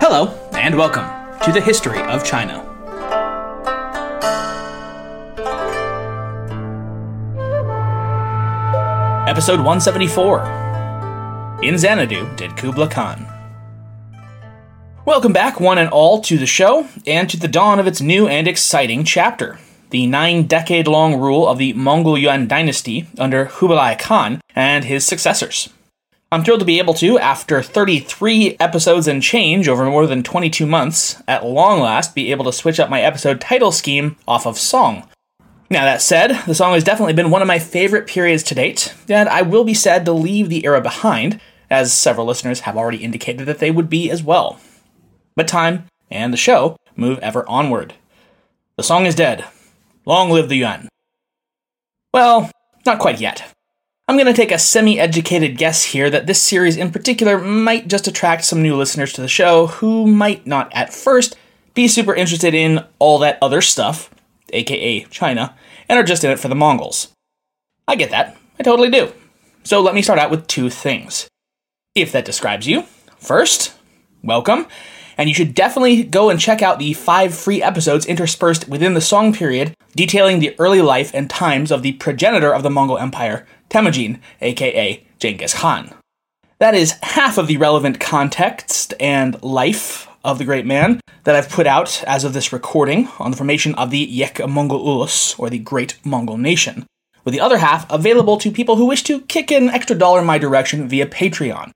Hello, and welcome to the History of China. Episode 174 In Xanadu Did Kubla Khan. Welcome back, one and all, to the show and to the dawn of its new and exciting chapter the nine decade long rule of the Mongol Yuan dynasty under Kublai Khan and his successors. I'm thrilled to be able to, after 33 episodes and change over more than 22 months, at long last be able to switch up my episode title scheme off of song. Now, that said, the song has definitely been one of my favorite periods to date, and I will be sad to leave the era behind, as several listeners have already indicated that they would be as well. But time and the show move ever onward. The song is dead. Long live the Yuan. Well, not quite yet. I'm going to take a semi educated guess here that this series in particular might just attract some new listeners to the show who might not at first be super interested in all that other stuff, aka China, and are just in it for the Mongols. I get that. I totally do. So let me start out with two things. If that describes you, first, welcome, and you should definitely go and check out the five free episodes interspersed within the song period detailing the early life and times of the progenitor of the Mongol Empire, Temujin, aka Genghis Khan. That is half of the relevant context and life of the great man that I've put out as of this recording on the formation of the Yek Mongol Ulus, or the Great Mongol Nation, with the other half available to people who wish to kick an extra dollar in my direction via Patreon.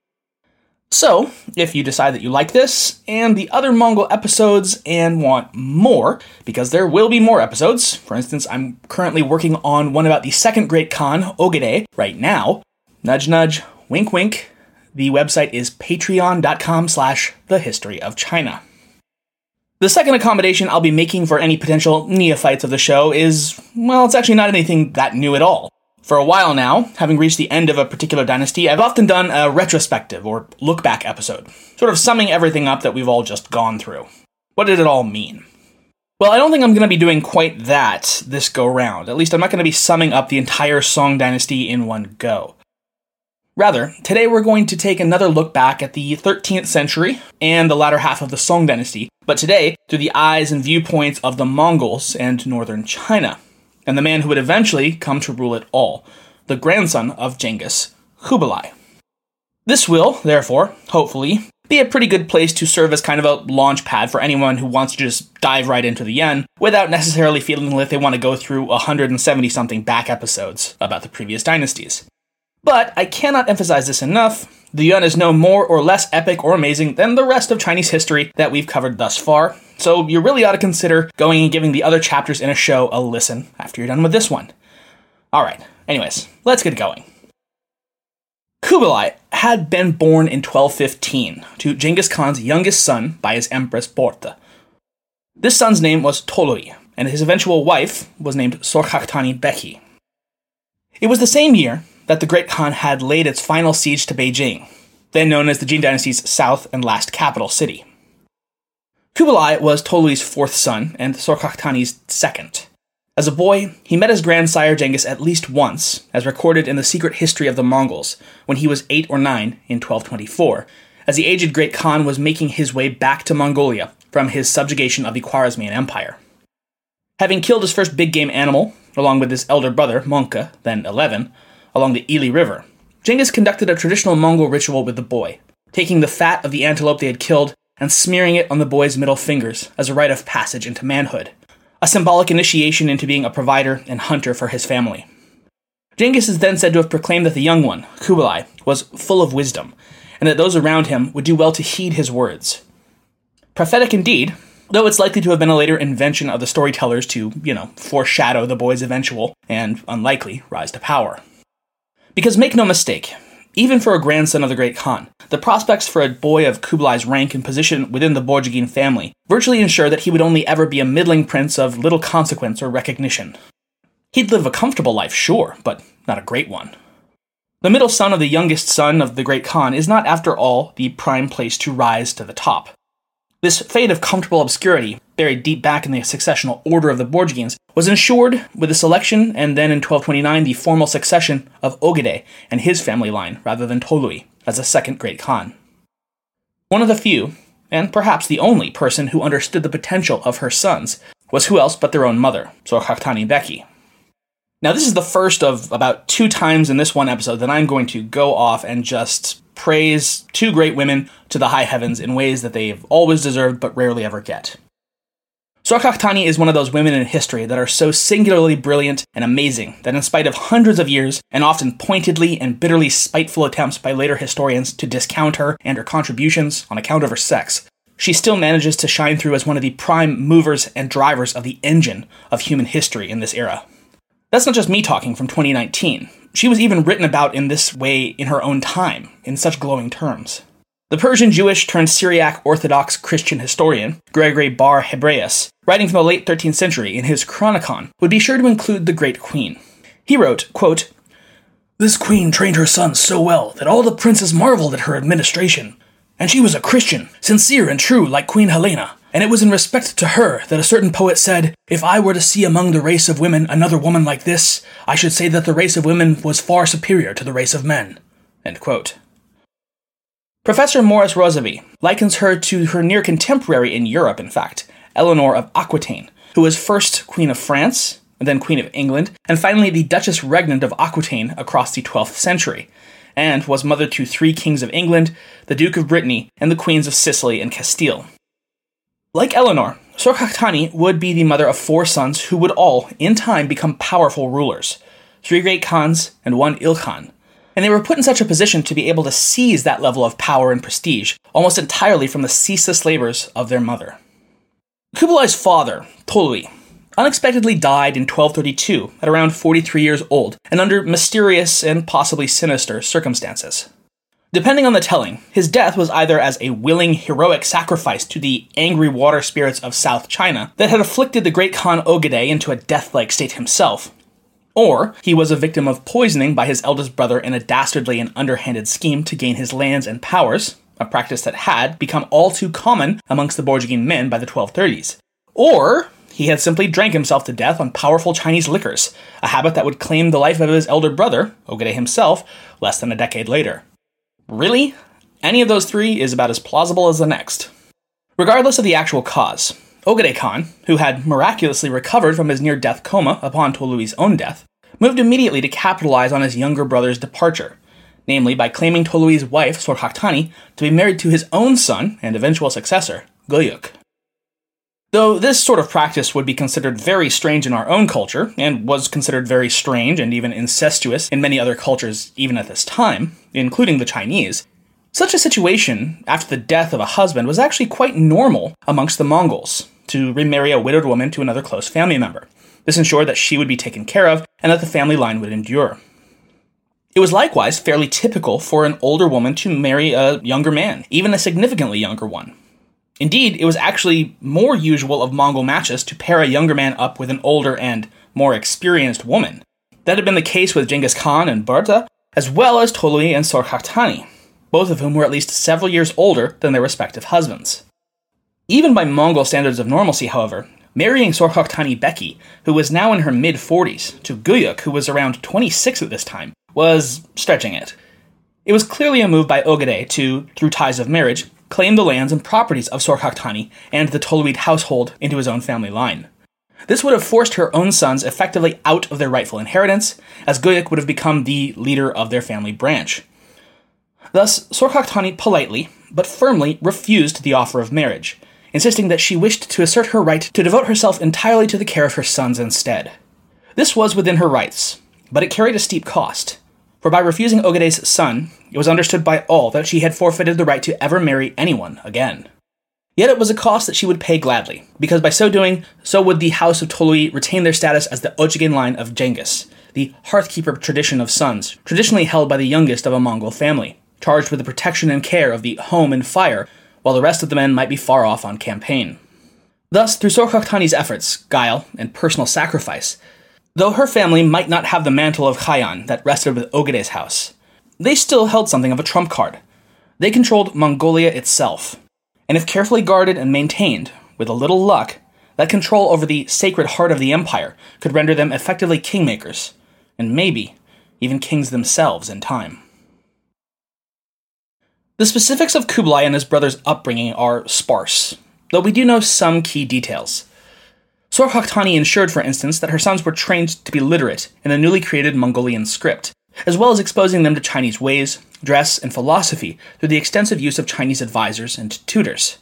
So, if you decide that you like this and the other Mongol episodes and want more, because there will be more episodes, for instance, I'm currently working on one about the second great Khan, Ogedei, right now. Nudge nudge, wink wink. The website is patreon.com slash the history of China. The second accommodation I'll be making for any potential neophytes of the show is, well, it's actually not anything that new at all. For a while now, having reached the end of a particular dynasty, I've often done a retrospective or look back episode, sort of summing everything up that we've all just gone through. What did it all mean? Well, I don't think I'm going to be doing quite that this go round. At least I'm not going to be summing up the entire Song dynasty in one go. Rather, today we're going to take another look back at the 13th century and the latter half of the Song dynasty, but today through the eyes and viewpoints of the Mongols and northern China and the man who would eventually come to rule it all, the grandson of Genghis, Kublai. This will, therefore, hopefully, be a pretty good place to serve as kind of a launch pad for anyone who wants to just dive right into the Yuan without necessarily feeling like they want to go through 170 something back episodes about the previous dynasties. But I cannot emphasize this enough. The Yuan is no more or less epic or amazing than the rest of Chinese history that we've covered thus far, so you really ought to consider going and giving the other chapters in a show a listen after you're done with this one. Alright, anyways, let's get going. Kublai had been born in 1215 to Genghis Khan's youngest son by his empress Borte. This son's name was Tolui, and his eventual wife was named Sorkhokhtani Beki. It was the same year that the Great Khan had laid its final siege to Beijing, then known as the Jin Dynasty's south and last capital city. Kublai was Tolui's fourth son and Sorkhokhtani's second. As a boy, he met his grandsire Genghis at least once, as recorded in the secret history of the Mongols, when he was eight or nine in 1224, as the aged Great Khan was making his way back to Mongolia from his subjugation of the Khwarezmian Empire. Having killed his first big game animal, along with his elder brother, Mongke, then 11, along the Ili River, Genghis conducted a traditional Mongol ritual with the boy, taking the fat of the antelope they had killed and smearing it on the boy's middle fingers as a rite of passage into manhood, a symbolic initiation into being a provider and hunter for his family. Genghis is then said to have proclaimed that the young one, Kublai, was full of wisdom, and that those around him would do well to heed his words. Prophetic indeed, though it's likely to have been a later invention of the storytellers to, you know, foreshadow the boy's eventual and unlikely rise to power. Because make no mistake, even for a grandson of the great Khan, the prospects for a boy of Kublai's rank and position within the Borjigin family virtually ensure that he would only ever be a middling prince of little consequence or recognition. He'd live a comfortable life, sure, but not a great one. The middle son of the youngest son of the great Khan is not, after all, the prime place to rise to the top. This fate of comfortable obscurity, buried deep back in the successional order of the Borjigins, was ensured with the selection and then in 1229 the formal succession of Ogedei and his family line rather than Tolui as the second great Khan. One of the few, and perhaps the only person who understood the potential of her sons was who else but their own mother, Sorkhokhtani Beki. Now, this is the first of about two times in this one episode that I'm going to go off and just praise two great women to the high heavens in ways that they've always deserved but rarely ever get. Sorkhokhtani is one of those women in history that are so singularly brilliant and amazing that, in spite of hundreds of years and often pointedly and bitterly spiteful attempts by later historians to discount her and her contributions on account of her sex, she still manages to shine through as one of the prime movers and drivers of the engine of human history in this era. That's not just me talking from 2019. She was even written about in this way in her own time, in such glowing terms. The Persian Jewish turned Syriac Orthodox Christian historian, Gregory Bar Hebraeus, writing from the late 13th century in his Chronicon, would be sure to include the Great Queen. He wrote, quote, This queen trained her sons so well that all the princes marveled at her administration. And she was a Christian, sincere and true like Queen Helena, and it was in respect to her that a certain poet said, If I were to see among the race of women another woman like this, I should say that the race of women was far superior to the race of men. Professor Morris Rossabi likens her to her near contemporary in Europe, in fact, Eleanor of Aquitaine, who was first Queen of France, then Queen of England, and finally the Duchess Regnant of Aquitaine across the 12th century, and was mother to three kings of England, the Duke of Brittany, and the queens of Sicily and Castile. Like Eleanor, Sorkhokhtani would be the mother of four sons who would all, in time, become powerful rulers three great Khans and one Ilkhan. And they were put in such a position to be able to seize that level of power and prestige almost entirely from the ceaseless labors of their mother. Kublai's father, Tolui, unexpectedly died in 1232 at around 43 years old and under mysterious and possibly sinister circumstances. Depending on the telling, his death was either as a willing, heroic sacrifice to the angry water spirits of South China that had afflicted the great Khan Ogedei into a death like state himself, or he was a victim of poisoning by his eldest brother in a dastardly and underhanded scheme to gain his lands and powers, a practice that had become all too common amongst the Borjigin men by the 1230s. Or he had simply drank himself to death on powerful Chinese liquors, a habit that would claim the life of his elder brother, Ogedei himself, less than a decade later. Really? Any of those three is about as plausible as the next. Regardless of the actual cause, Ogedei Khan, who had miraculously recovered from his near death coma upon Tolui's own death, moved immediately to capitalize on his younger brother's departure, namely by claiming Tolui's wife, Sorkhokhtani, to be married to his own son and eventual successor, Guyuk. Though this sort of practice would be considered very strange in our own culture, and was considered very strange and even incestuous in many other cultures even at this time, including the Chinese, such a situation, after the death of a husband, was actually quite normal amongst the Mongols to remarry a widowed woman to another close family member. This ensured that she would be taken care of and that the family line would endure. It was likewise fairly typical for an older woman to marry a younger man, even a significantly younger one. Indeed, it was actually more usual of Mongol matches to pair a younger man up with an older and more experienced woman. That had been the case with Genghis Khan and Borte, as well as Tolui and Sorkhokhtani, both of whom were at least several years older than their respective husbands. Even by Mongol standards of normalcy, however, marrying Sorkhokhtani Beki, who was now in her mid 40s, to Guyuk, who was around 26 at this time, was stretching it. It was clearly a move by Ogedei to, through ties of marriage, claim the lands and properties of Sorkhokhtani and the Toluid household into his own family line. This would have forced her own sons effectively out of their rightful inheritance, as Guyuk would have become the leader of their family branch. Thus, Sorkhokhtani politely, but firmly, refused the offer of marriage, insisting that she wished to assert her right to devote herself entirely to the care of her sons instead. This was within her rights, but it carried a steep cost for by refusing Ogedei's son, it was understood by all that she had forfeited the right to ever marry anyone again. Yet it was a cost that she would pay gladly, because by so doing, so would the House of Tolui retain their status as the Otchigin line of Genghis, the hearthkeeper tradition of sons, traditionally held by the youngest of a Mongol family, charged with the protection and care of the home and fire, while the rest of the men might be far off on campaign. Thus, through Sorkhokhtani's efforts, guile, and personal sacrifice, though her family might not have the mantle of Khaghan that rested with Ogedei's house, they still held something of a trump card. They controlled Mongolia itself, and if carefully guarded and maintained, with a little luck, that control over the sacred heart of the empire could render them effectively kingmakers, and maybe even kings themselves in time. The specifics of Kublai and his brother's upbringing are sparse, though we do know some key details. Sorkhokhtani ensured, for instance, that her sons were trained to be literate in the newly created Mongolian script, as well as exposing them to Chinese ways, dress, and philosophy through the extensive use of Chinese advisors and tutors.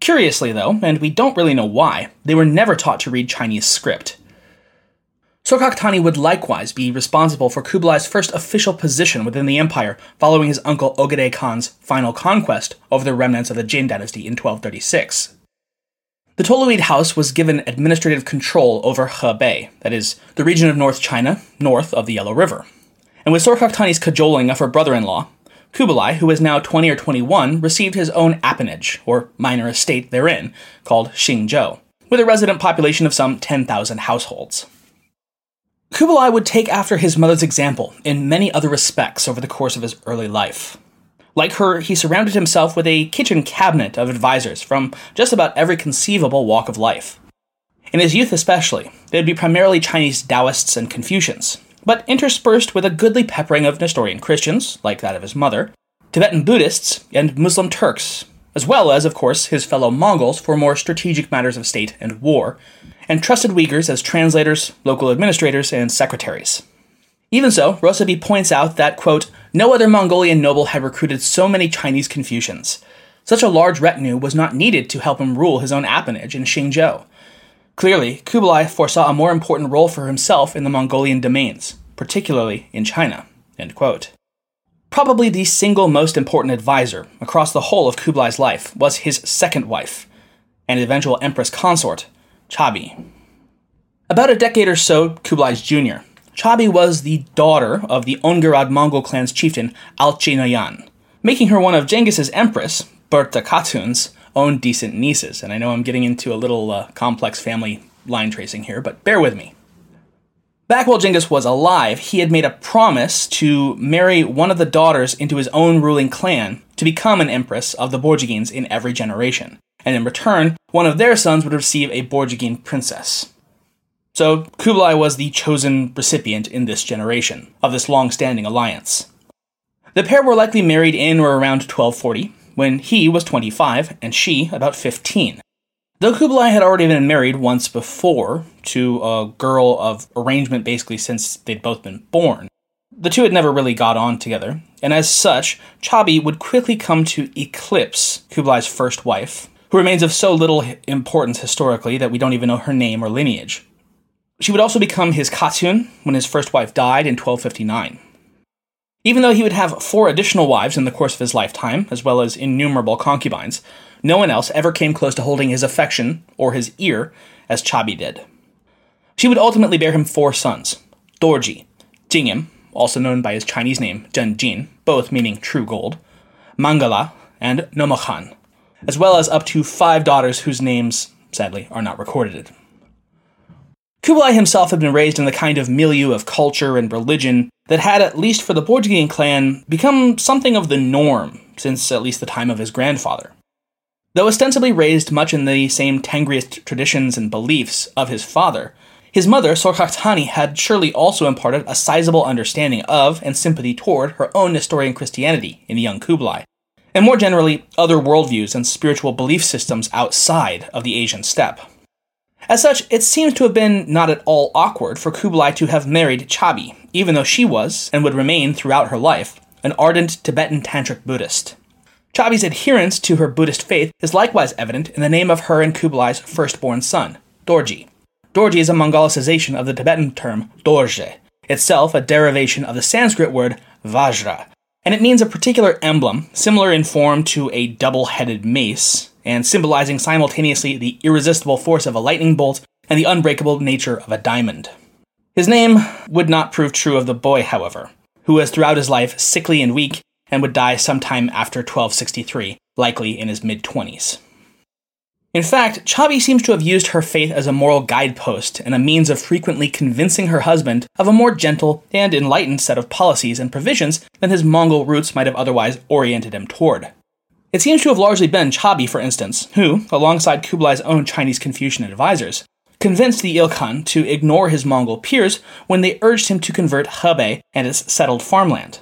Curiously, though, and we don't really know why, they were never taught to read Chinese script. Sorkhokhtani would likewise be responsible for Kublai's first official position within the empire following his uncle Ogedei Khan's final conquest over the remnants of the Jin dynasty in 1236. The Toluid house was given administrative control over Hebei, that is, the region of North China, north of the Yellow River. And with Sorkhokhtani's cajoling of her brother in law, Kublai, who was now 20 or 21, received his own appanage, or minor estate therein, called Xingzhou, with a resident population of some 10,000 households. Kublai would take after his mother's example in many other respects over the course of his early life. Like her, he surrounded himself with a kitchen cabinet of advisors from just about every conceivable walk of life. In his youth, especially, they would be primarily Chinese Taoists and Confucians, but interspersed with a goodly peppering of Nestorian Christians, like that of his mother, Tibetan Buddhists, and Muslim Turks, as well as, of course, his fellow Mongols for more strategic matters of state and war, and trusted Uyghurs as translators, local administrators, and secretaries. Even so, Rossabi points out that, quote, no other Mongolian noble had recruited so many Chinese Confucians. Such a large retinue was not needed to help him rule his own appanage in Xingzhou. Clearly, Kublai foresaw a more important role for himself in the Mongolian domains, particularly in China. Probably the single most important advisor across the whole of Kublai's life was his second wife, and eventual empress consort, Chabi. About a decade or so Kublai's junior, Chabi was the daughter of the Ongirad Mongol clan's chieftain Alchi Noyan, making her one of Genghis's empress, Borte Khatun's, own decent nieces. And I know I'm getting into a little uh, complex family line tracing here, but bear with me. Back while Genghis was alive, he had made a promise to marry one of the daughters into his own ruling clan to become an empress of the Borjigins in every generation. And in return, one of their sons would receive a Borjigin princess. So Kublai was the chosen recipient in this generation of this long standing alliance. The pair were likely married in or around 1240, when he was 25 and she about 15. Though Kublai had already been married once before to a girl of arrangement basically since they'd both been born, the two had never really got on together, and as such, Chabi would quickly come to eclipse Kublai's first wife, who remains of so little importance historically that we don't even know her name or lineage. She would also become his Khatun when his first wife died in 1259. Even though he would have four additional wives in the course of his lifetime, as well as innumerable concubines, no one else ever came close to holding his affection or his ear as Chabi did. She would ultimately bear him four sons Dorji, Jingim, also known by his Chinese name Zhen Jin, both meaning true gold, Mangala, and Nomokhan, as well as up to five daughters whose names, sadly, are not recorded. Kublai himself had been raised in the kind of milieu of culture and religion that had, at least for the Borjigin clan, become something of the norm since at least the time of his grandfather. Though ostensibly raised much in the same Tengriist traditions and beliefs of his father, his mother, Sorkhokhtani, had surely also imparted a sizable understanding of and sympathy toward her own Nestorian Christianity in the young Kublai, and more generally, other worldviews and spiritual belief systems outside of the Asian steppe. As such, it seems to have been not at all awkward for Kublai to have married Chabi, even though she was, and would remain throughout her life, an ardent Tibetan Tantric Buddhist. Chabi's adherence to her Buddhist faith is likewise evident in the name of her and Kublai's firstborn son, Dorji. Dorji is a Mongolicization of the Tibetan term Dorje, itself a derivation of the Sanskrit word Vajra, and it means a particular emblem, similar in form to a double headed mace, and symbolizing simultaneously the irresistible force of a lightning bolt and the unbreakable nature of a diamond. His name would not prove true of the boy, however, who was throughout his life sickly and weak and would die sometime after 1263, likely in his mid 20s. In fact, Chabi seems to have used her faith as a moral guidepost and a means of frequently convincing her husband of a more gentle and enlightened set of policies and provisions than his Mongol roots might have otherwise oriented him toward. It seems to have largely been Chabi, for instance, who, alongside Kublai's own Chinese Confucian advisors, convinced the Ilkhan to ignore his Mongol peers when they urged him to convert Hebei and its settled farmland.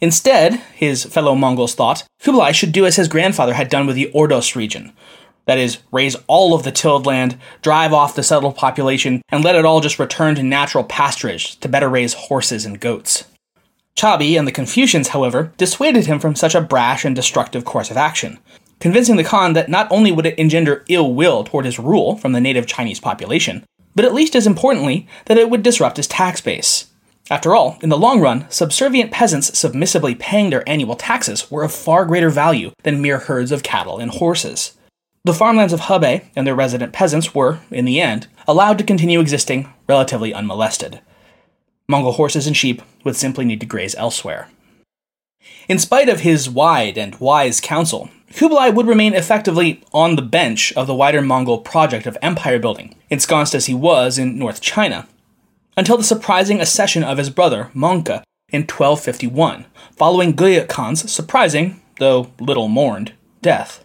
Instead, his fellow Mongols thought, Kublai should do as his grandfather had done with the Ordos region. That is, raze all of the tilled land, drive off the settled population, and let it all just return to natural pasturage to better raise horses and goats. Chabi and the Confucians, however, dissuaded him from such a brash and destructive course of action, convincing the Khan that not only would it engender ill will toward his rule from the native Chinese population, but at least as importantly, that it would disrupt his tax base. After all, in the long run, subservient peasants submissively paying their annual taxes were of far greater value than mere herds of cattle and horses. The farmlands of Hebei and their resident peasants were, in the end, allowed to continue existing relatively unmolested. Mongol horses and sheep would simply need to graze elsewhere. In spite of his wide and wise counsel, Kublai would remain effectively on the bench of the wider Mongol project of empire building, ensconced as he was in North China, until the surprising accession of his brother, Mongke, in 1251, following Guyuk Khan's surprising, though little mourned, death.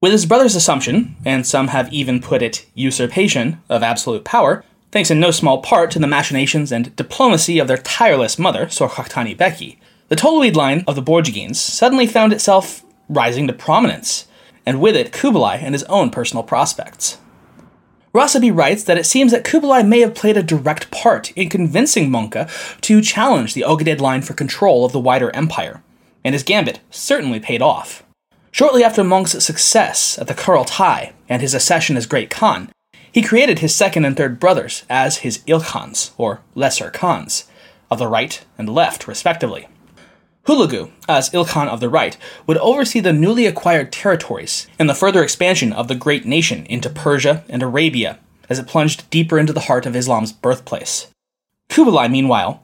With his brother's assumption, and some have even put it usurpation, of absolute power, thanks in no small part to the machinations and diplomacy of their tireless mother, Sor Sorkhokhtani Beki, the Toluid line of the Borjigins suddenly found itself rising to prominence, and with it Kublai and his own personal prospects. Rossabi writes that it seems that Kublai may have played a direct part in convincing Mongke to challenge the Ogadid line for control of the wider empire, and his gambit certainly paid off. Shortly after Mongke's success at the Kurultai and his accession as Great Khan, he created his second and third brothers as his Ilkhans, or Lesser Khans, of the right and left, respectively. Hulagu, as Ilkhan of the right, would oversee the newly acquired territories and the further expansion of the great nation into Persia and Arabia as it plunged deeper into the heart of Islam's birthplace. Kublai, meanwhile,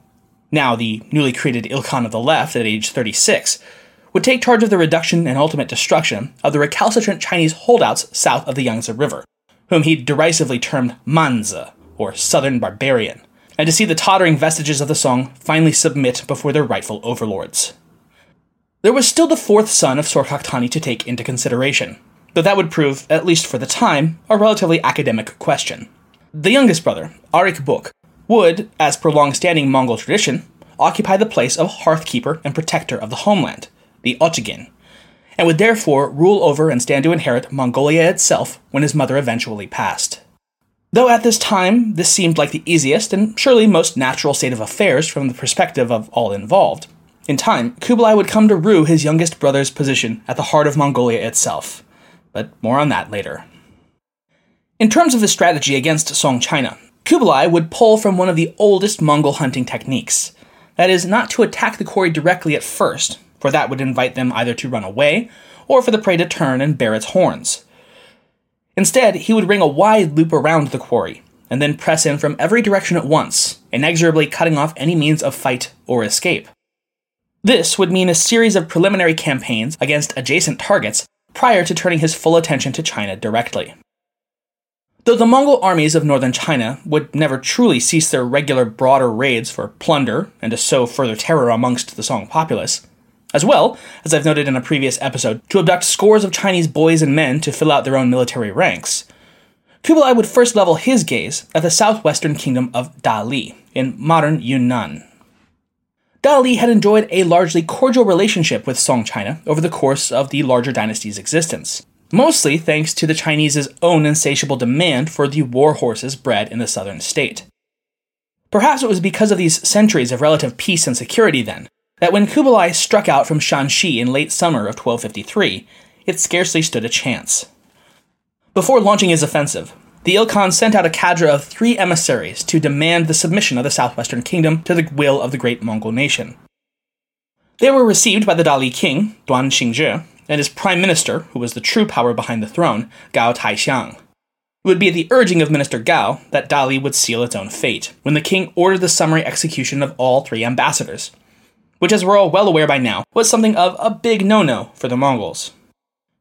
now the newly created Ilkhan of the left at age 36, would take charge of the reduction and ultimate destruction of the recalcitrant Chinese holdouts south of the Yangtze River, whom he derisively termed Manza, or Southern Barbarian and to see the tottering vestiges of the song finally submit before their rightful overlords. There was still the fourth son of Sorkhokhtani to take into consideration, though that would prove, at least for the time, a relatively academic question. The youngest brother, Ariq Böke, would, as per long standing Mongol tradition, occupy the place of hearthkeeper and protector of the homeland, the Otchigin, and would therefore rule over and stand to inherit Mongolia itself when his mother eventually passed. Though at this time this seemed like the easiest and surely most natural state of affairs from the perspective of all involved, in time Kublai would come to rue his youngest brother's position at the heart of Mongolia itself. But more on that later. In terms of his strategy against Song China, Kublai would pull from one of the oldest Mongol hunting techniques. That is, not to attack the quarry directly at first, for that would invite them either to run away or for the prey to turn and bare its horns. Instead, he would ring a wide loop around the quarry, and then press in from every direction at once, inexorably cutting off any means of fight or escape. This would mean a series of preliminary campaigns against adjacent targets prior to turning his full attention to China directly. Though the Mongol armies of northern China would never truly cease their regular broader raids for plunder and to sow further terror amongst the Song populace, as well, as I've noted in a previous episode, to abduct scores of Chinese boys and men to fill out their own military ranks. Kublai would first level his gaze at the southwestern kingdom of Dali, in modern Yunnan. Dali had enjoyed a largely cordial relationship with Song China over the course of the larger dynasty's existence, mostly thanks to the Chinese's own insatiable demand for the war horses bred in the southern state. Perhaps it was because of these centuries of relative peace and security, then, that when Kublai struck out from Shanxi in late summer of 1253, it scarcely stood a chance. Before launching his offensive, the Ilkhan sent out a cadre of three emissaries to demand the submission of the southwestern kingdom to the will of the great Mongol nation. They were received by the Dali king, Duan Xingzhi, and his prime minister, who was the true power behind the throne, Gao Taixiang. It would be at the urging of Minister Gao that Dali would seal its own fate, when the king ordered the summary execution of all three ambassadors, which, as we're all well aware by now, was something of a big no no for the Mongols.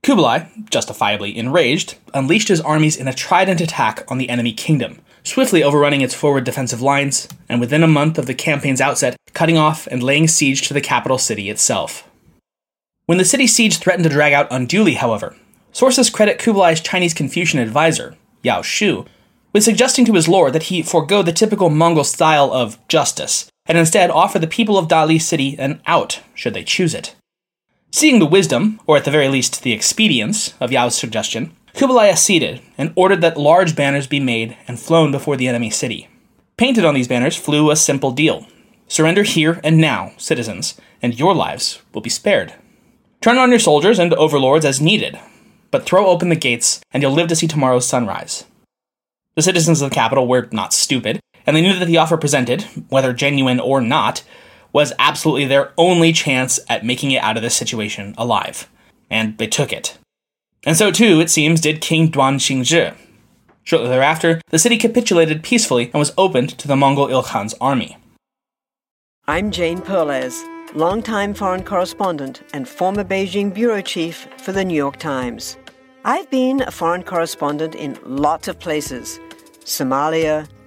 Kublai, justifiably enraged, unleashed his armies in a trident attack on the enemy kingdom, swiftly overrunning its forward defensive lines, and within a month of the campaign's outset, cutting off and laying siege to the capital city itself. When the city siege threatened to drag out unduly, however, sources credit Kublai's Chinese Confucian advisor, Yao Shu, with suggesting to his lord that he forego the typical Mongol style of justice, and instead offer the people of Dali city an out, should they choose it. Seeing the wisdom, or at the very least the expedience, of Yao's suggestion, Kublai acceded and ordered that large banners be made and flown before the enemy city. Painted on these banners flew a simple deal Surrender here and now, citizens, and your lives will be spared. Turn on your soldiers and overlords as needed, but throw open the gates and you'll live to see tomorrow's sunrise. The citizens of the capital were not stupid, and they knew that the offer presented, whether genuine or not, was absolutely their only chance at making it out of this situation alive. And they took it. And so too, it seems, did King Duan Xingzhi. Shortly thereafter, the city capitulated peacefully and was opened to the Mongol Ilkhan's army. I'm Jane Perlez, longtime foreign correspondent and former Beijing bureau chief for the New York Times. I've been a foreign correspondent in lots of places Somalia,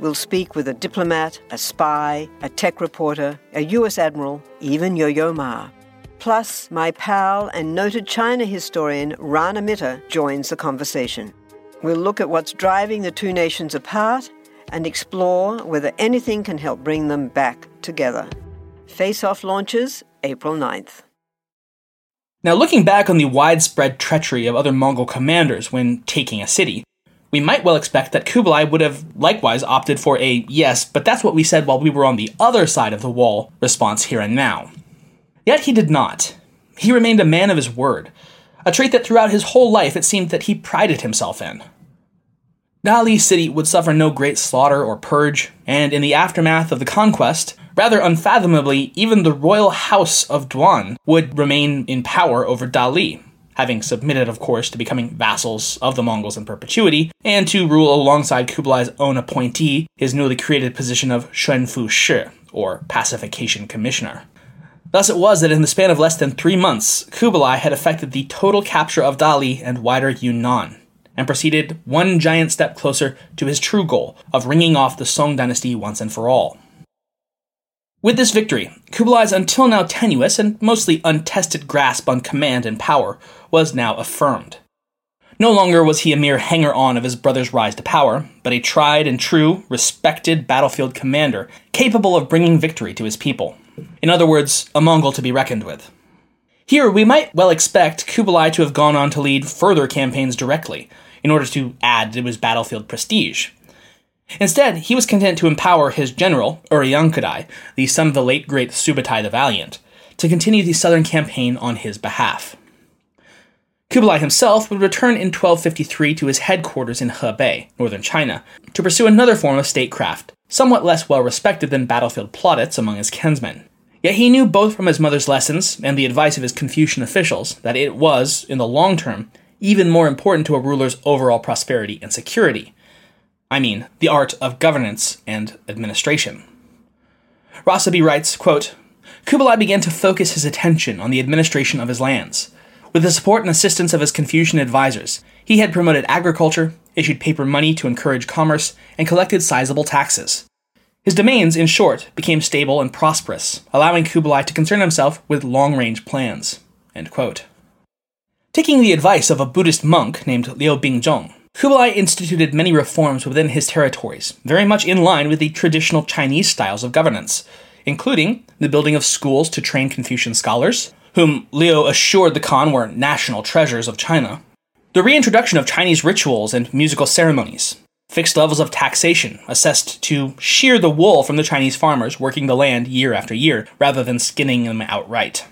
We'll speak with a diplomat, a spy, a tech reporter, a US admiral, even Yo Yo Ma. Plus, my pal and noted China historian Rana Mitter joins the conversation. We'll look at what's driving the two nations apart and explore whether anything can help bring them back together. Face Off launches April 9th. Now, looking back on the widespread treachery of other Mongol commanders when taking a city, we might well expect that Kublai would have likewise opted for a yes, but that's what we said while we were on the other side of the wall response here and now. Yet he did not. He remained a man of his word, a trait that throughout his whole life it seemed that he prided himself in. Dali City would suffer no great slaughter or purge, and in the aftermath of the conquest, rather unfathomably, even the royal house of Duan would remain in power over Dali, having submitted, of course, to becoming vassals of the Mongols in perpetuity, and to rule alongside Kublai's own appointee, his newly created position of Shenfu Shi, or Pacification Commissioner. Thus it was that in the span of less than three months, Kublai had effected the total capture of Dali and wider Yunnan, and proceeded one giant step closer to his true goal of ringing off the Song dynasty once and for all. With this victory, Kublai's until now tenuous and mostly untested grasp on command and power was now affirmed. No longer was he a mere hanger on of his brother's rise to power, but a tried and true, respected battlefield commander capable of bringing victory to his people. In other words, a Mongol to be reckoned with. Here, we might well expect Kublai to have gone on to lead further campaigns directly, in order to add to his battlefield prestige. Instead, he was content to empower his general, Uriyangqadai, the son of the late great Subutai the Valiant, to continue the southern campaign on his behalf. Kublai himself would return in 1253 to his headquarters in Hebei, northern China, to pursue another form of statecraft, somewhat less well respected than battlefield plaudits among his kinsmen. Yet he knew both from his mother's lessons and the advice of his Confucian officials that it was, in the long term, even more important to a ruler's overall prosperity and security. I mean, the art of governance and administration. Rossabi writes, quote, Kublai began to focus his attention on the administration of his lands. With the support and assistance of his Confucian advisors, he had promoted agriculture, issued paper money to encourage commerce, and collected sizable taxes. His domains, in short, became stable and prosperous, allowing Kublai to concern himself with long range plans. Taking the advice of a Buddhist monk named Liu Bingzhong, Kublai instituted many reforms within his territories, very much in line with the traditional Chinese styles of governance, including the building of schools to train Confucian scholars, whom Liu assured the Khan were national treasures of China, The reintroduction of Chinese rituals and musical ceremonies, fixed levels of taxation assessed to shear the wool from the Chinese farmers working the land year after year rather than skinning them outright.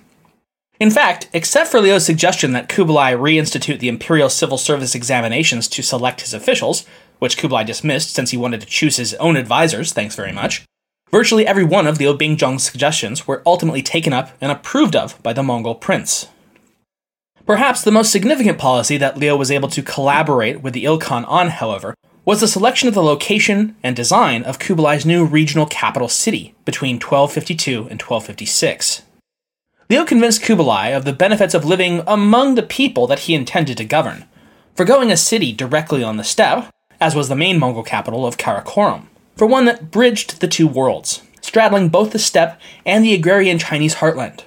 In fact, except for Liu's suggestion that Kublai reinstitute the imperial civil service examinations to select his officials, which Kublai dismissed since he wanted to choose his own advisors, thanks very much, virtually every one of Liu Bingzhong's suggestions were ultimately taken up and approved of by the Mongol prince. Perhaps the most significant policy that Liu was able to collaborate with the Ilkhan on, however, was the selection of the location and design of Kublai's new regional capital city between 1252 and 1256. Liu convinced Kublai of the benefits of living among the people that he intended to govern, foregoing a city directly on the steppe, as was the main Mongol capital of Karakorum, for one that bridged the two worlds, straddling both the steppe and the agrarian Chinese heartland.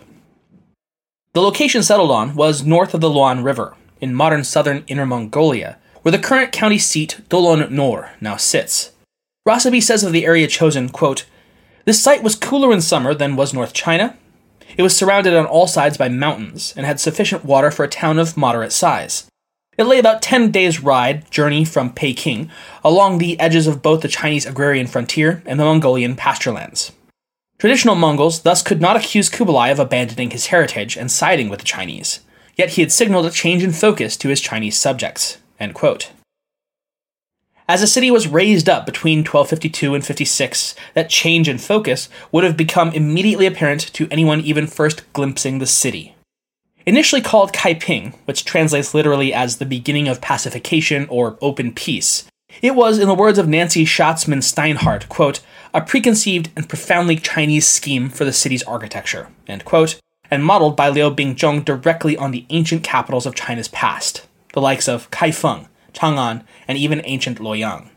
The location settled on was north of the Luan River, in modern southern Inner Mongolia, where the current county seat, Dolon Nor, now sits. Rossabi says of the area chosen, quote, This site was cooler in summer than was North China, it was surrounded on all sides by mountains and had sufficient water for a town of moderate size. It lay about 10 days' ride journey from Peking, along the edges of both the Chinese agrarian frontier and the Mongolian pasturelands. Traditional Mongols thus could not accuse Kublai of abandoning his heritage and siding with the Chinese, yet he had signaled a change in focus to his Chinese subjects. As the city was raised up between 1252 and 56, that change in focus would have become immediately apparent to anyone even first glimpsing the city. Initially called Kaiping, which translates literally as the beginning of pacification or open peace, it was, in the words of Nancy Schatzman Steinhardt, quote, a preconceived and profoundly Chinese scheme for the city's architecture, quote, and modeled by Liu Bingzhong directly on the ancient capitals of China's past, the likes of Kaifeng, Chang'an, and even ancient Luoyang.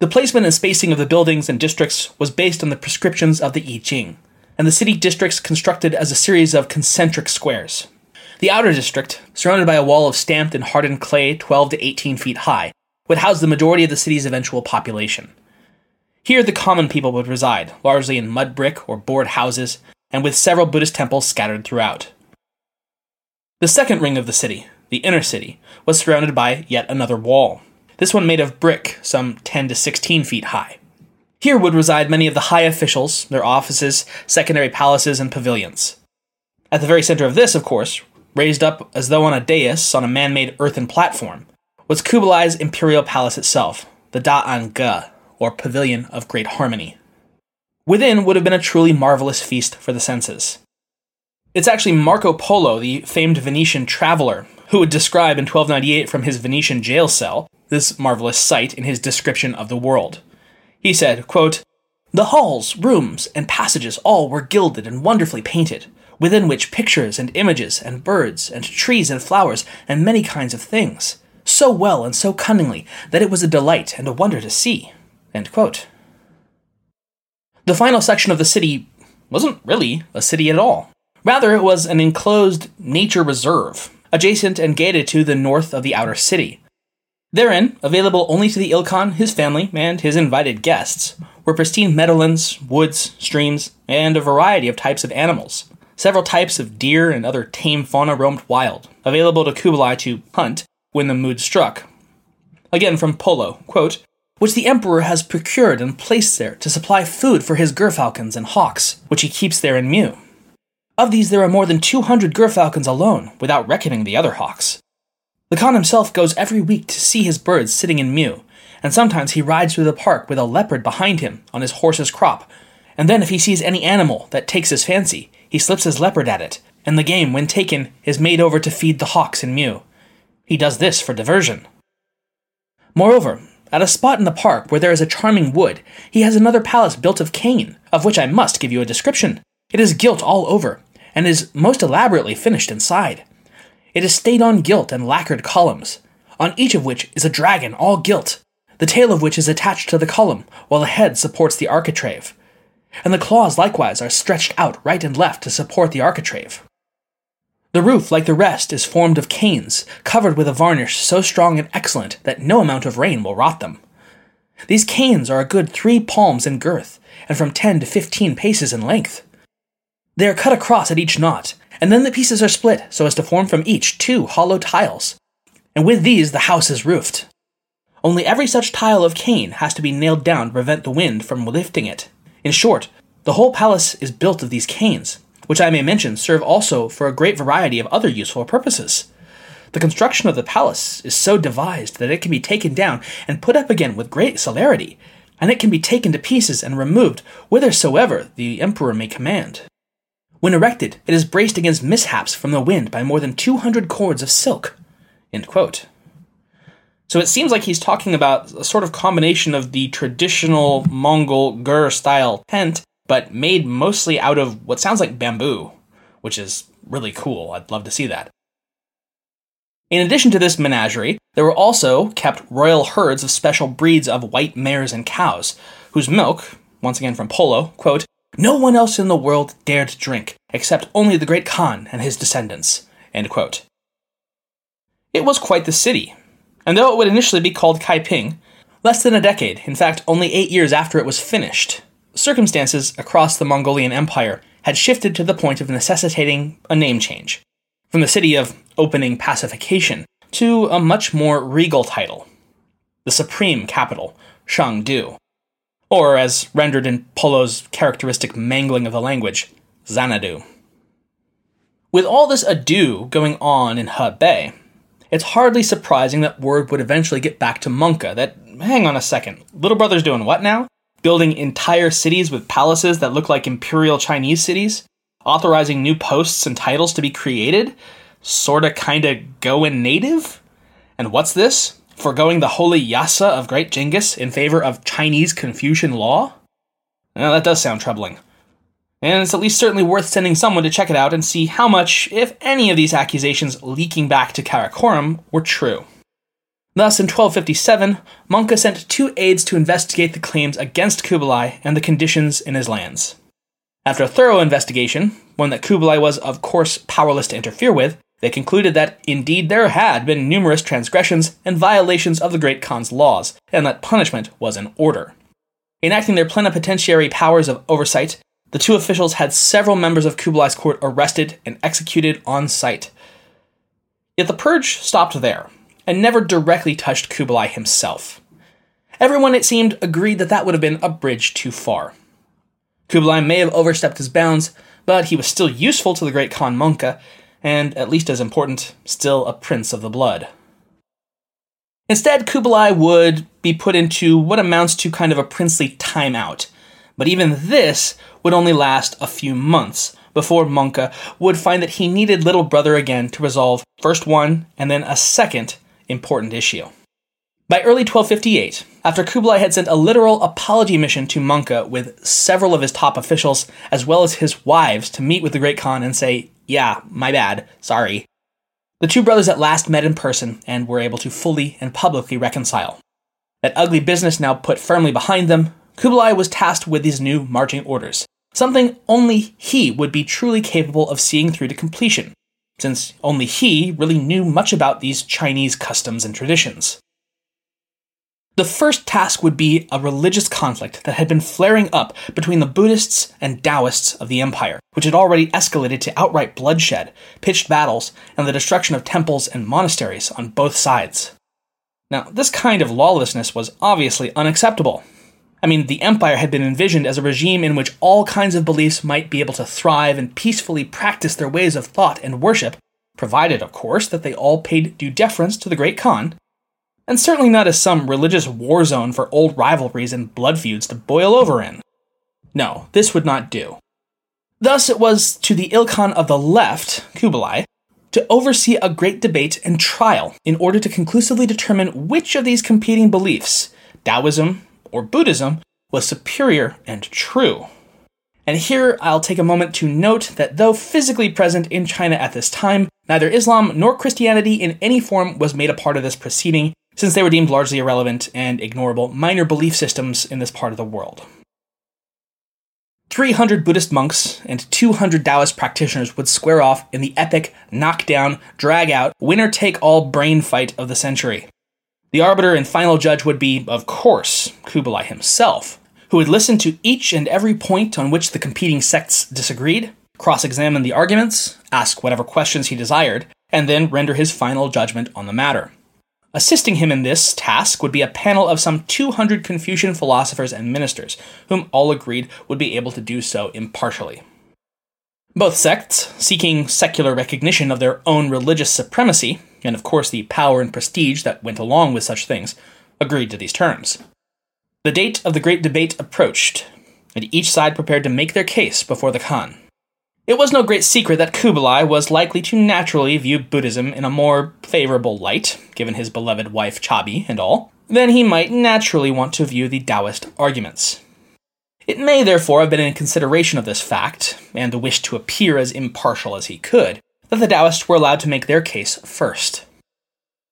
The placement and spacing of the buildings and districts was based on the prescriptions of the I Ching, and the city districts constructed as a series of concentric squares. The outer district, surrounded by a wall of stamped and hardened clay 12 to 18 feet high, would house the majority of the city's eventual population. Here, the common people would reside, largely in mud brick or board houses, and with several Buddhist temples scattered throughout. The second ring of the city, the inner city, was surrounded by yet another wall, this one made of brick, some 10 to 16 feet high. Here would reside many of the high officials, their offices, secondary palaces, and pavilions. At the very center of this, of course, raised up as though on a dais on a man made earthen platform, was Kublai's imperial palace itself, the Da'an Ge, or Pavilion of Great Harmony. Within would have been a truly marvelous feast for the senses. It's actually Marco Polo, the famed Venetian traveler, who would describe in 1298 from his Venetian jail cell this marvelous sight in his description of the world. He said, quote, The halls, rooms, and passages all were gilded and wonderfully painted, within which pictures and images and birds and trees and flowers and many kinds of things, so well and so cunningly that it was a delight and a wonder to see. The final section of the city wasn't really a city at all. Rather, it was an enclosed nature reserve, adjacent and gated to the north of the outer city. Therein, available only to the Ilkhan, his family, and his invited guests, were pristine meadowlands, woods, streams, and a variety of types of animals. Several types of deer and other tame fauna roamed wild, available to Kublai to hunt when the mood struck. Again from Polo, quote, which the emperor has procured and placed there to supply food for his gerfalcons and hawks, which he keeps there in Mew. Of these, there are more than 200 gerfalcons alone, without reckoning the other hawks. The Khan himself goes every week to see his birds sitting in mew, and sometimes he rides through the park with a leopard behind him on his horse's crop, and then if he sees any animal that takes his fancy, he slips his leopard at it, and the game, when taken, is made over to feed the hawks in mew. He does this for diversion. Moreover, at a spot in the park where there is a charming wood, he has another palace built of cane, of which I must give you a description. It is gilt all over, and is most elaborately finished inside. It is stayed on gilt and lacquered columns, on each of which is a dragon all gilt, the tail of which is attached to the column, while the head supports the architrave. And the claws likewise are stretched out right and left to support the architrave. The roof, like the rest, is formed of canes, covered with a varnish so strong and excellent that no amount of rain will rot them. These canes are a good three palms in girth, and from ten to fifteen paces in length. They are cut across at each knot, and then the pieces are split so as to form from each two hollow tiles. and with these the house is roofed. Only every such tile of cane has to be nailed down to prevent the wind from lifting it. In short, the whole palace is built of these canes, which I may mention serve also for a great variety of other useful purposes. The construction of the palace is so devised that it can be taken down and put up again with great celerity, and it can be taken to pieces and removed whithersoever the emperor may command. When erected, it is braced against mishaps from the wind by more than 200 cords of silk. So it seems like he's talking about a sort of combination of the traditional Mongol ger style tent, but made mostly out of what sounds like bamboo, which is really cool. I'd love to see that. In addition to this menagerie, there were also kept royal herds of special breeds of white mares and cows, whose milk, once again from Polo, quote, no one else in the world dared drink, except only the great Khan and his descendants. It was quite the city, and though it would initially be called Kaiping, less than a decade, in fact, only eight years after it was finished, circumstances across the Mongolian Empire had shifted to the point of necessitating a name change, from the city of opening pacification to a much more regal title the supreme capital, Shangdu, or as rendered in Polo's characteristic mangling of the language, Xanadu. With all this ado going on in Hebei, it's hardly surprising that word would eventually get back to Mongke that, hang on a second, little brother's doing what now? Building entire cities with palaces that look like imperial Chinese cities? Authorizing new posts and titles to be created? Sorta kinda going native? And what's this? Foregoing the holy Yasa of Great Genghis in favor of Chinese Confucian law? Now, that does sound troubling and it's at least certainly worth sending someone to check it out and see how much, if any, of these accusations leaking back to Karakorum were true. Thus, in 1257, Mongke sent two aides to investigate the claims against Kublai and the conditions in his lands. After a thorough investigation, one that Kublai was, of course, powerless to interfere with, they concluded that indeed there had been numerous transgressions and violations of the Great Khan's laws, and that punishment was in order. Enacting their plenipotentiary powers of oversight, the two officials had several members of Kublai's court arrested and executed on sight. Yet the purge stopped there, and never directly touched Kublai himself. Everyone, it seemed, agreed that that would have been a bridge too far. Kublai may have overstepped his bounds, but he was still useful to the great Khan Mongke, and, at least as important, still a prince of the blood. Instead, Kublai would be put into what amounts to kind of a princely timeout, but even this would only last a few months before Mongke would find that he needed Little Brother again to resolve first one and then a second important issue. By early 1258, after Kublai had sent a literal apology mission to Mongke with several of his top officials, as well as his wives, to meet with the Great Khan and say, Yeah, my bad, sorry, the two brothers at last met in person and were able to fully and publicly reconcile. That ugly business now put firmly behind them, Kublai was tasked with these new marching orders, something only he would be truly capable of seeing through to completion, since only he really knew much about these Chinese customs and traditions. The first task would be a religious conflict that had been flaring up between the Buddhists and Taoists of the empire, which had already escalated to outright bloodshed, pitched battles, and the destruction of temples and monasteries on both sides. Now, this kind of lawlessness was obviously unacceptable, I mean, the empire had been envisioned as a regime in which all kinds of beliefs might be able to thrive and peacefully practice their ways of thought and worship, provided, of course, that they all paid due deference to the Great Khan, and certainly not as some religious war zone for old rivalries and blood feuds to boil over in. No, this would not do. Thus, it was to the Ilkhan of the left, Kublai, to oversee a great debate and trial in order to conclusively determine which of these competing beliefs, Taoism, or Buddhism, was superior and true. And here I'll take a moment to note that though physically present in China at this time, neither Islam nor Christianity in any form was made a part of this proceeding, since they were deemed largely irrelevant and ignorable minor belief systems in this part of the world. 300 Buddhist monks and 200 Taoist practitioners would square off in the epic, knockdown, drag out, winner take all brain fight of the century. The arbiter and final judge would be, of course, Kublai himself, who would listen to each and every point on which the competing sects disagreed, cross examine the arguments, ask whatever questions he desired, and then render his final judgment on the matter, Assisting him in this task would be a panel of some 200 Confucian philosophers and ministers, whom all agreed would be able to do so impartially. Both sects, seeking secular recognition of their own religious supremacy, and of course the power and prestige that went along with such things, agreed to these terms. The date of the great debate approached, and each side prepared to make their case before the Khan. It was no great secret that Kublai was likely to naturally view Buddhism in a more favorable light, given his beloved wife Chabi and all, than he might naturally want to view the Taoist arguments. It may therefore have been in consideration of this fact, and the wish to appear as impartial as he could, that the Taoists were allowed to make their case first.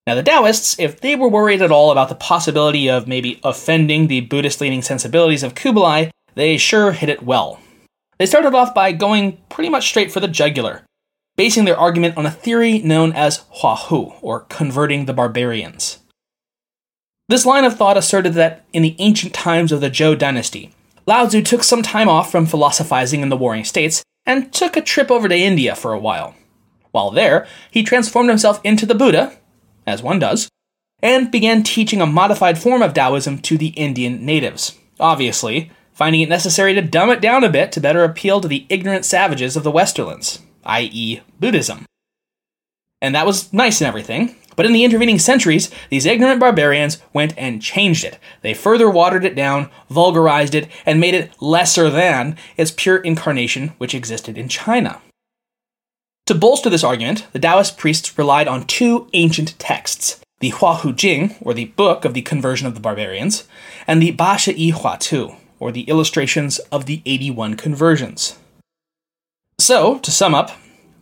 Now, the Taoists, if they were worried at all about the possibility of maybe offending the Buddhist leaning sensibilities of Kublai, they sure hit it well. They started off by going pretty much straight for the jugular, basing their argument on a theory known as Huahu, or converting the barbarians. This line of thought asserted that in the ancient times of the Zhou dynasty, Lao Tzu took some time off from philosophizing in the warring states and took a trip over to India for a while. While there, he transformed himself into the Buddha, as one does, and began teaching a modified form of Taoism to the Indian natives. Obviously, finding it necessary to dumb it down a bit to better appeal to the ignorant savages of the Westerlands, i.e., Buddhism. And that was nice and everything, but in the intervening centuries, these ignorant barbarians went and changed it. They further watered it down, vulgarized it, and made it lesser than its pure incarnation which existed in China. To bolster this argument, the Taoist priests relied on two ancient texts the Hua Hu Jing, or the Book of the Conversion of the Barbarians, and the Ba Shi Yi Hua Tu, or the illustrations of the 81 conversions. So, to sum up,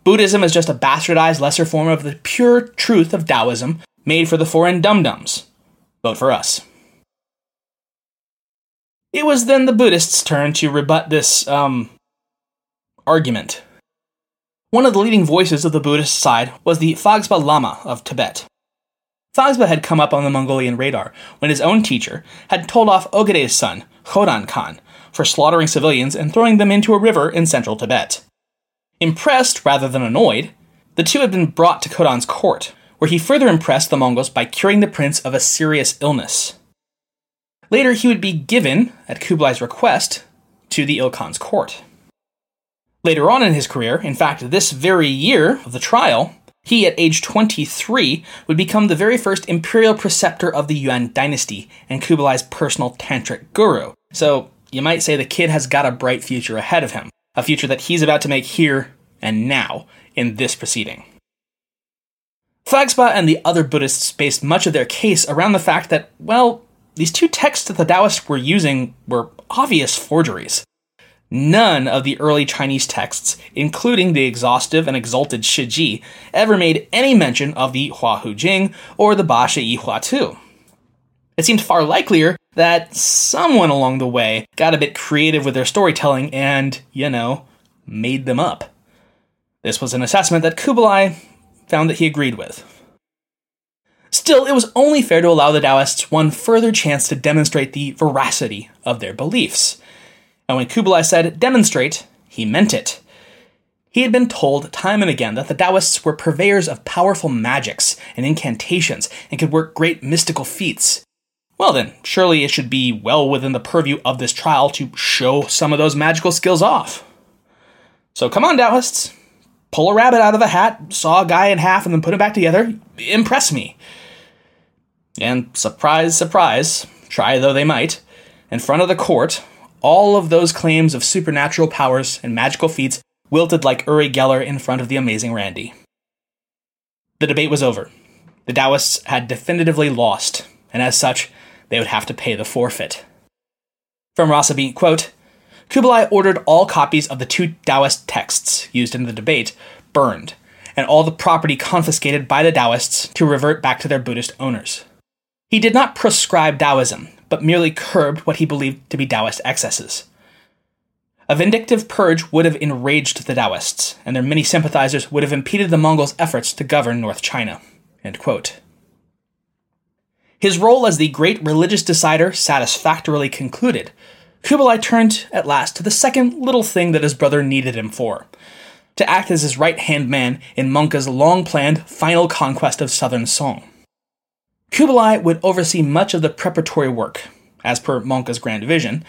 Buddhism is just a bastardized lesser form of the pure truth of Taoism made for the foreign dum dums. Vote for us. It was then the Buddhists' turn to rebut this, um, argument. One of the leading voices of the Buddhist side was the Phagspa Lama of Tibet. Phagspa had come up on the Mongolian radar when his own teacher had told off Ogedei's son, Khodan Khan, for slaughtering civilians and throwing them into a river in central Tibet. Impressed rather than annoyed, the two had been brought to Khodan's court, where he further impressed the Mongols by curing the prince of a serious illness. Later, he would be given, at Kublai's request, to the Ilkhan's court. Later on in his career, in fact, this very year of the trial, he, at age 23, would become the very first imperial preceptor of the Yuan dynasty and Kublai's personal tantric guru. So, you might say the kid has got a bright future ahead of him, a future that he's about to make here and now in this proceeding. Phagspa and the other Buddhists based much of their case around the fact that, well, these two texts that the Taoists were using were obvious forgeries. None of the early Chinese texts, including the exhaustive and exalted Shiji, ever made any mention of the Hua Hu Jing or the Ba Shi Yi Hua Tu. It seemed far likelier that someone along the way got a bit creative with their storytelling and, you know, made them up. This was an assessment that Kublai found that he agreed with. Still, it was only fair to allow the Taoists one further chance to demonstrate the veracity of their beliefs. And when Kublai said demonstrate, he meant it. He had been told time and again that the Taoists were purveyors of powerful magics and incantations and could work great mystical feats. Well, then, surely it should be well within the purview of this trial to show some of those magical skills off. So come on, Taoists. Pull a rabbit out of a hat, saw a guy in half, and then put him back together. Impress me. And surprise, surprise, try though they might, in front of the court, all of those claims of supernatural powers and magical feats wilted like Uri Geller in front of the amazing Randi. The debate was over. The Taoists had definitively lost, and as such, they would have to pay the forfeit. From Rossabi, quote, Kublai ordered all copies of the two Taoist texts used in the debate burned, and all the property confiscated by the Taoists to revert back to their Buddhist owners. He did not proscribe Taoism, but merely curbed what he believed to be Taoist excesses. A vindictive purge would have enraged the Taoists, and their many sympathizers would have impeded the Mongols' efforts to govern North China. His role as the great religious decider satisfactorily concluded, Kublai turned at last to the second little thing that his brother needed him for to act as his right hand man in Mongke's long planned final conquest of southern Song. Kublai would oversee much of the preparatory work, as per Mongke's grand vision,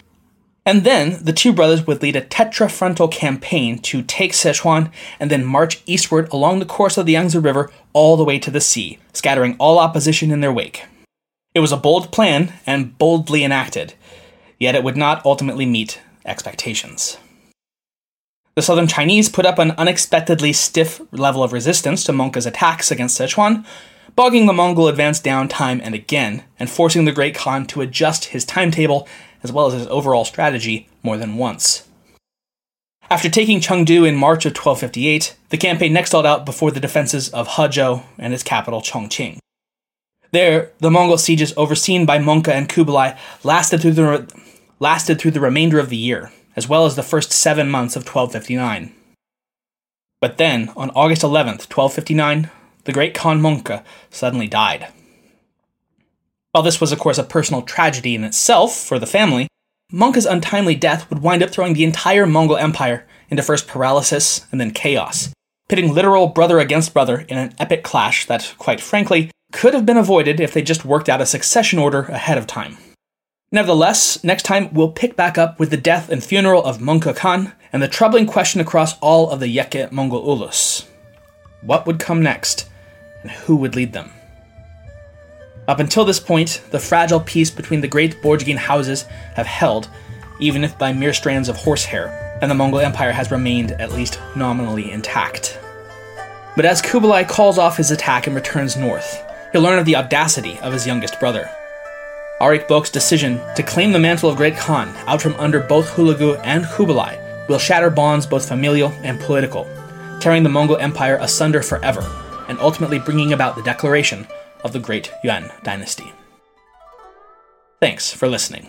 and then the two brothers would lead a tetrafrontal campaign to take Sichuan and then march eastward along the course of the Yangtze River all the way to the sea, scattering all opposition in their wake. It was a bold plan and boldly enacted, yet it would not ultimately meet expectations. The southern Chinese put up an unexpectedly stiff level of resistance to Mongke's attacks against Sichuan, bogging the Mongol advance down time and again, and forcing the Great Khan to adjust his timetable as well as his overall strategy more than once. After taking Chengdu in March of 1258, the campaign next held out before the defenses of Hezhou and its capital Chongqing. There, the Mongol sieges overseen by Mongke and Kublai lasted through the, lasted through the remainder of the year, as well as the first seven months of 1259. But then, on August 11th, 1259, the great Khan Mongke suddenly died. While this was, of course, a personal tragedy in itself for the family, Mongke's untimely death would wind up throwing the entire Mongol Empire into first paralysis and then chaos, pitting literal brother against brother in an epic clash that, quite frankly, could have been avoided if they just worked out a succession order ahead of time. Nevertheless, next time we'll pick back up with the death and funeral of Mongke Khan and the troubling question across all of the Yeke Mongol Ulus. What would come next, and who would lead them? Up until this point, the fragile peace between the great Borjigin houses have held, even if by mere strands of horsehair, and the Mongol Empire has remained at least nominally intact. But as Kublai calls off his attack and returns north, he'll learn of the audacity of his youngest brother. Ariq Böke's decision to claim the mantle of Great Khan out from under both Hulagu and Kublai will shatter bonds both familial and political, tearing the Mongol Empire asunder forever, and ultimately bringing about the declaration of the Great Yuan dynasty. Thanks for listening.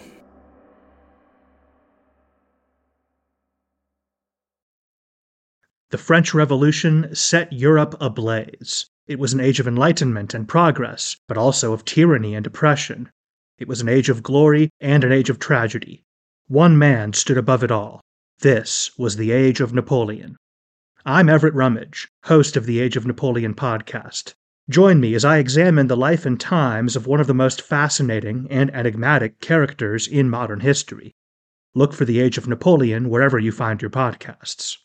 The French Revolution set Europe ablaze. It was an age of enlightenment and progress, but also of tyranny and oppression. It was an age of glory and an age of tragedy. One man stood above it all. This was the age of Napoleon. I'm Everett Rummage, host of the Age of Napoleon podcast. Join me as I examine the life and times of one of the most fascinating and enigmatic characters in modern history. Look for the Age of Napoleon wherever you find your podcasts.